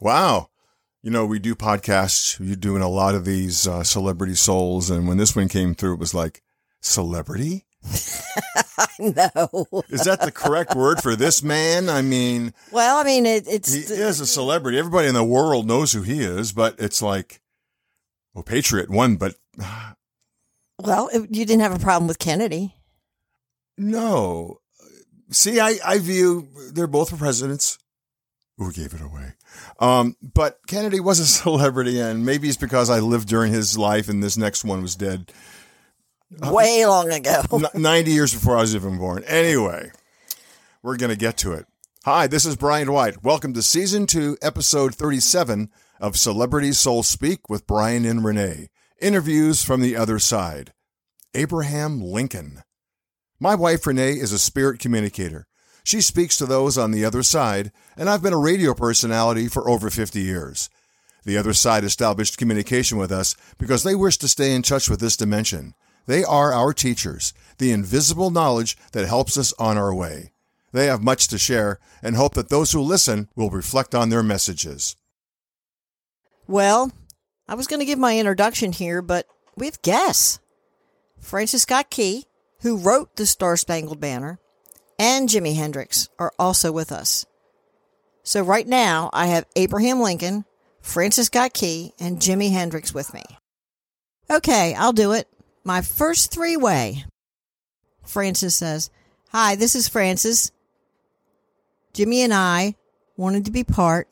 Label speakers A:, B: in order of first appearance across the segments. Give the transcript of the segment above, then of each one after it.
A: Wow. You know, we do podcasts. You're doing a lot of these uh, celebrity souls. And when this one came through, it was like, celebrity?
B: no.
A: Is that the correct word for this man? I mean,
B: Well, I mean, it, it's
A: he is a celebrity. Everybody in the world knows who he is, but it's like, well, Patriot won, but
B: well, it- you didn't have a problem with Kennedy.
A: no. See, I, I view they're both presidents. Who gave it away? Um, but Kennedy was a celebrity, and maybe it's because I lived during his life, and this next one was dead
B: Way long ago.
A: N- 90 years before I was even born. Anyway, we're going to get to it. Hi, this is Brian White. Welcome to season two, episode 37 of Celebrity Soul Speak with Brian and Renee. Interviews from the other side. Abraham Lincoln. My wife Renee is a spirit communicator. She speaks to those on the other side, and I've been a radio personality for over 50 years. The other side established communication with us because they wish to stay in touch with this dimension. They are our teachers, the invisible knowledge that helps us on our way. They have much to share and hope that those who listen will reflect on their messages.
B: Well, I was going to give my introduction here, but we have guests. Francis Scott Key, who wrote the Star Spangled Banner, and Jimi Hendrix are also with us. So right now, I have Abraham Lincoln, Francis Scott Key, and Jimi Hendrix with me. Okay, I'll do it. My first three way. Francis says, Hi, this is Francis. Jimi and I wanted to be part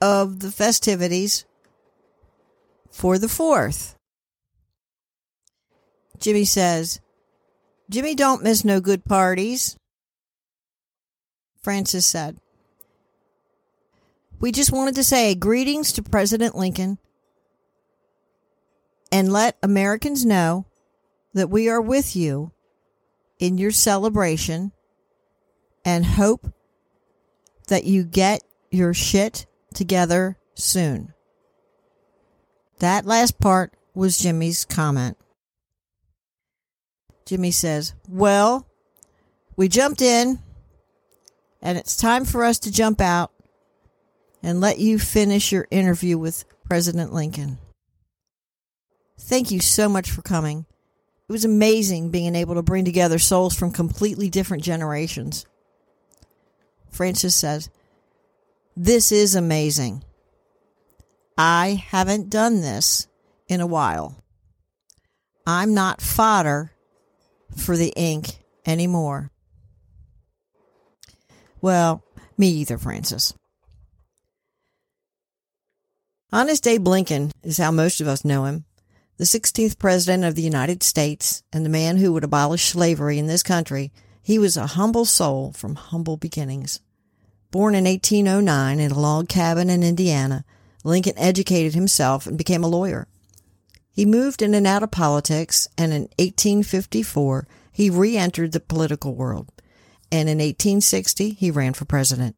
B: of the festivities for the 4th. Jimi says, Jimi don't miss no good parties. Francis said, We just wanted to say greetings to President Lincoln and let Americans know that we are with you in your celebration and hope that you get your shit together soon. That last part was Jimi's comment. Jimi says, Well, we jumped in, and it's time for us to jump out and let you finish your interview with President Lincoln. Thank you so much for coming. It was amazing being able to bring together souls from completely different generations. Francis says, This is amazing. I haven't done this in a while. I'm not fodder for the ink anymore. Well, me either, Francis. Honest Abe Lincoln is how most of us know him. The 16th President of the United States and the man who would abolish slavery in this country, he was a humble soul from humble beginnings. Born in 1809 in a log cabin in Indiana, Lincoln educated himself and became a lawyer. He moved in and out of politics, and in 1854 he re-entered the political world. And in 1860 he ran for president.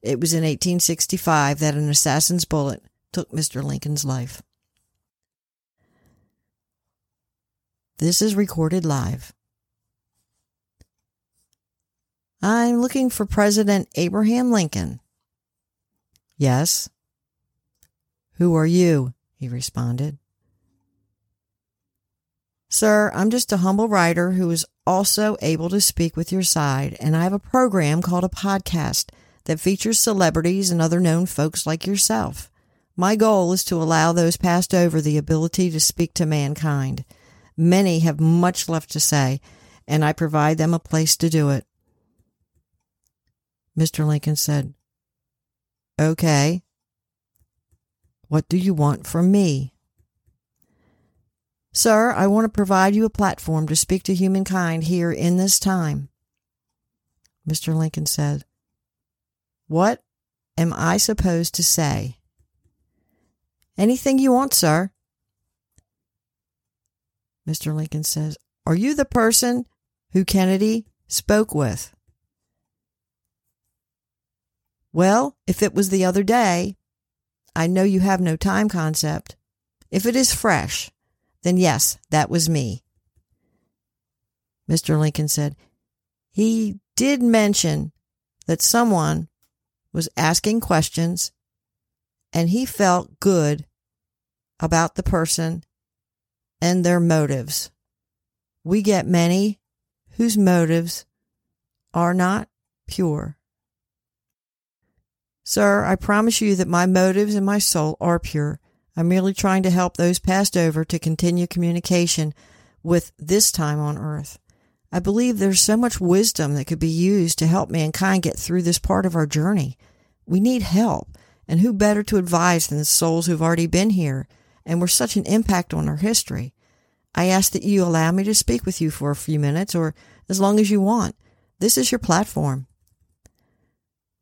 B: It was in 1865 that an assassin's bullet took Mr. Lincoln's life. This is recorded live. I'm looking for President Abraham Lincoln. Yes. Who are you? he responded. Sir, I'm just a humble writer who is also able to speak with your side, and I have a program called a podcast that features celebrities and other known folks like yourself. My goal is to allow those passed over the ability to speak to mankind. Many have much left to say, and I provide them a place to do it. Mr. Lincoln said, Okay. What do you want from me? Sir, I want to provide you a platform to speak to humankind here in this time. Mr. Lincoln said, What am I supposed to say? Anything you want, sir. Mr. Lincoln says, Are you the person who Kennedy spoke with? Well, if it was the other day, I know you have no time concept. If it is fresh, then yes, that was me. Mr. Lincoln said, He did mention that someone was asking questions and he felt good about the person and their motives. We get many whose motives are not pure. Sir, I promise you that my motives and my soul are pure. I'm merely trying to help those passed over to continue communication with this time on earth. I believe there's so much wisdom that could be used to help mankind get through this part of our journey. We need help, and who better to advise than the souls who've already been here and were such an impact on our history? I ask that you allow me to speak with you for a few minutes or as long as you want. This is your platform.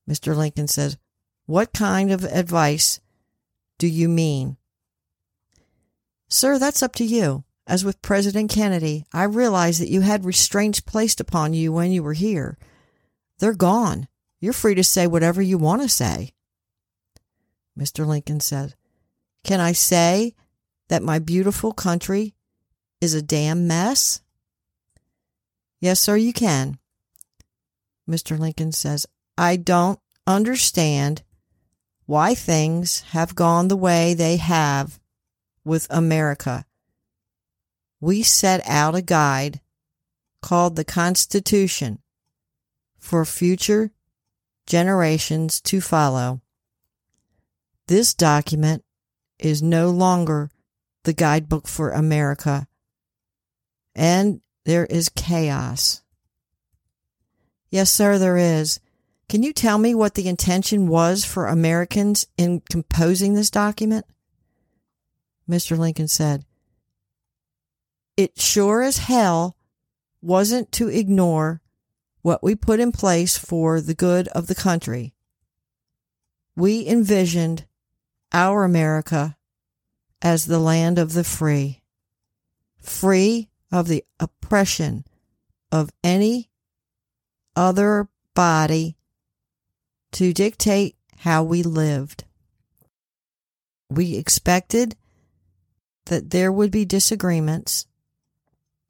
B: Mr. Lincoln says, What kind of advice do you mean? Sir, that's up to you. As with President Kennedy, I realize that you had restraints placed upon you when you were here. They're gone. You're free to say whatever you want to say. Mr. Lincoln said, Can I say that my beautiful country is a damn mess? Yes, sir, you can. Mr. Lincoln says, I don't understand why things have gone the way they have with America. We set out a guide called the Constitution for future generations to follow. This document is no longer the guidebook for America, and there is chaos. Yes, sir, there is. Can you tell me what the intention was for Americans in composing this document? Mr. Lincoln said, It sure as hell wasn't to ignore what we put in place for the good of the country. We envisioned our America as the land of the free, free of the oppression of any other body to dictate how we lived. We expected that there would be disagreements,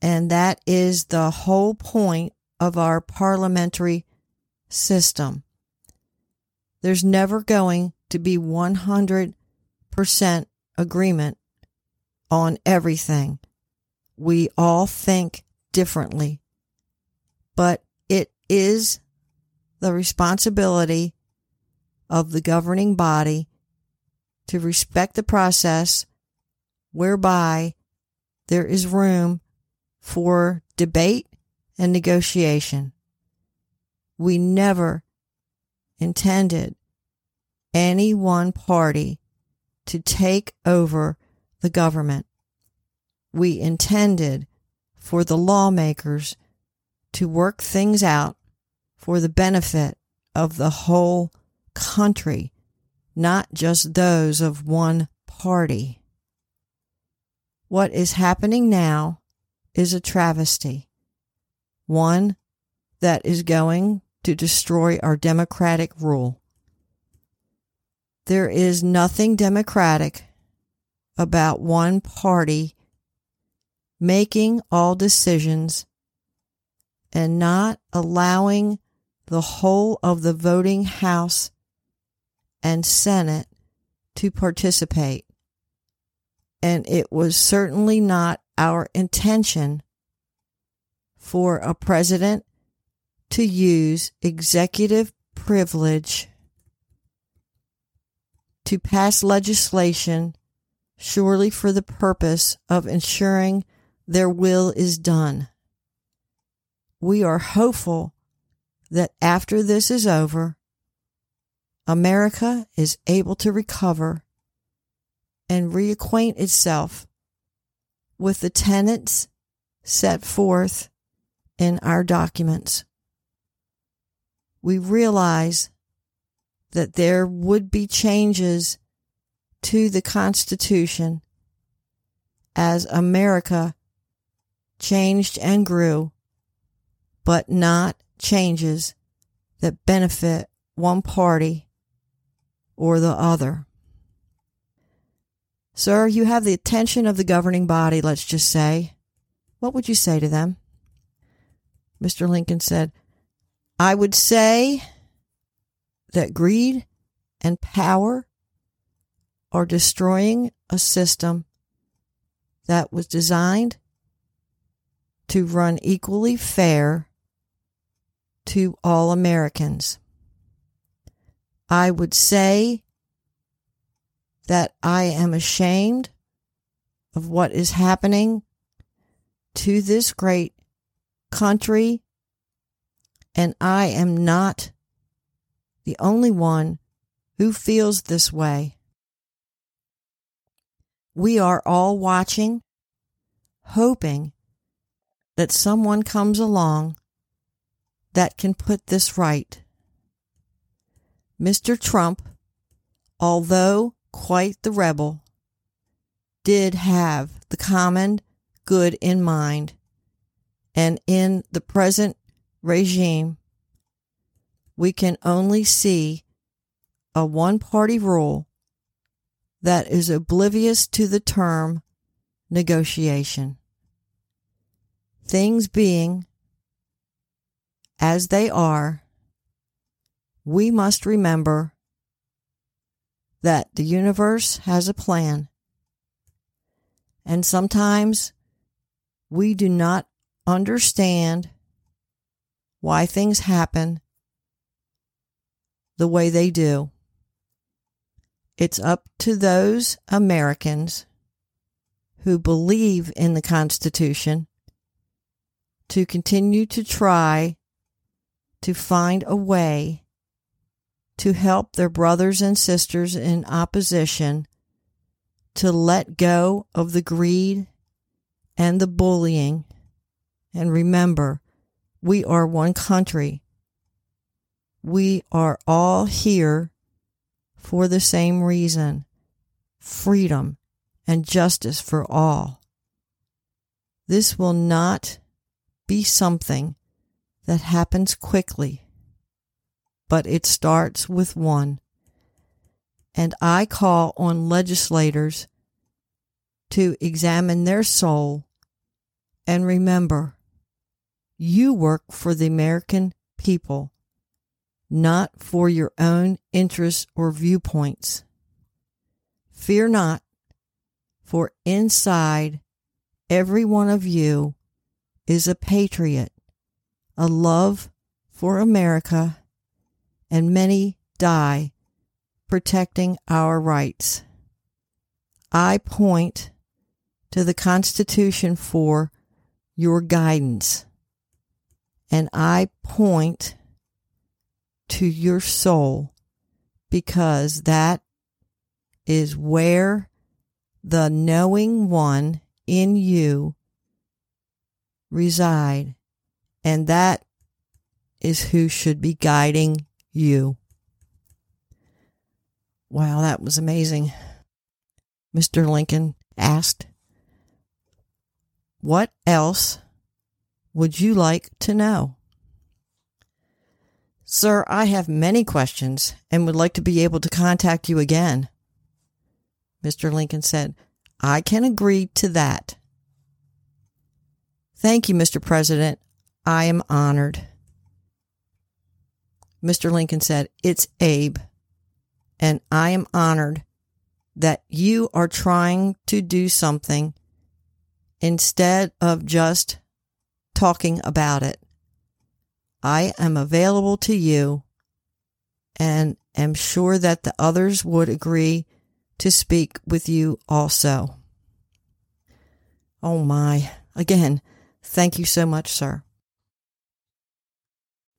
B: and that is the whole point of our parliamentary system. There's never going to be 100% agreement on everything. We all think differently, but it is the responsibility of the governing body to respect the process whereby there is room for debate and negotiation. We never intended any one party to take over the government. We intended for the lawmakers to work things out for the benefit of the whole country, not just those of one party. What is happening now is a travesty, one that is going to destroy our democratic rule. There is nothing democratic about one party making all decisions and not allowing the whole of the voting House and Senate to participate. And it was certainly not our intention for a president to use executive privilege to pass legislation surely for the purpose of ensuring their will is done. We are hopeful that after this is over, America is able to recover and reacquaint itself with the tenets set forth in our documents. We realize that there would be changes to the Constitution as America changed and grew, but not changes that benefit one party or the other. Sir, you have the attention of the governing body, let's just say. What would you say to them? Mr. Lincoln said, I would say that greed and power are destroying a system that was designed to run equally fair to all Americans. I would say that I am ashamed of what is happening to this great country, and I am not the only one who feels this way. We are all watching, hoping that someone comes along that can put this right. Mr. Trump, although quite the rebel, did have the common good in mind, and in the present regime, we can only see a one party rule that is oblivious to the term negotiation. Things being as they are, we must remember that the universe has a plan. And sometimes we do not understand why things happen the way they do. It's up to those Americans who believe in the Constitution to continue to try to find a way to help their brothers and sisters in opposition to let go of the greed and the bullying. And remember, we are one country. We are all here for the same reason freedom and justice for all. This will not be something that happens quickly, but it starts with one. And I call on legislators to examine their soul and remember you work for the American people, not for your own interests or viewpoints. Fear not, for inside every one of you is a patriot a love for America, and many die protecting our rights. I point to the Constitution for your guidance, and I point to your soul because that is where the knowing one in you reside and that is who should be guiding you. Wow, that was amazing. Mr. Lincoln asked, What else would you like to know? Sir, I have many questions and would like to be able to contact you again. Mr. Lincoln said, I can agree to that. Thank you, Mr. President. I am honored. Mr. Lincoln said, It's Abe, and I am honored that you are trying to do something instead of just talking about it. I am available to you and am sure that the others would agree to speak with you also. Oh my. Again, thank you so much, sir.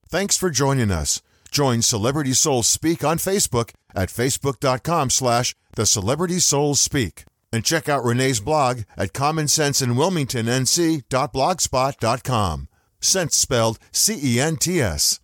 A: Thanks for joining us. Join Celebrity Souls Speak on Facebook at facebook.com slash the Celebrity Souls Speak. And check out Renee's blog at commoncentsinwilmingtonnc.blogspot.com. Sense spelled C-E-N-T-S.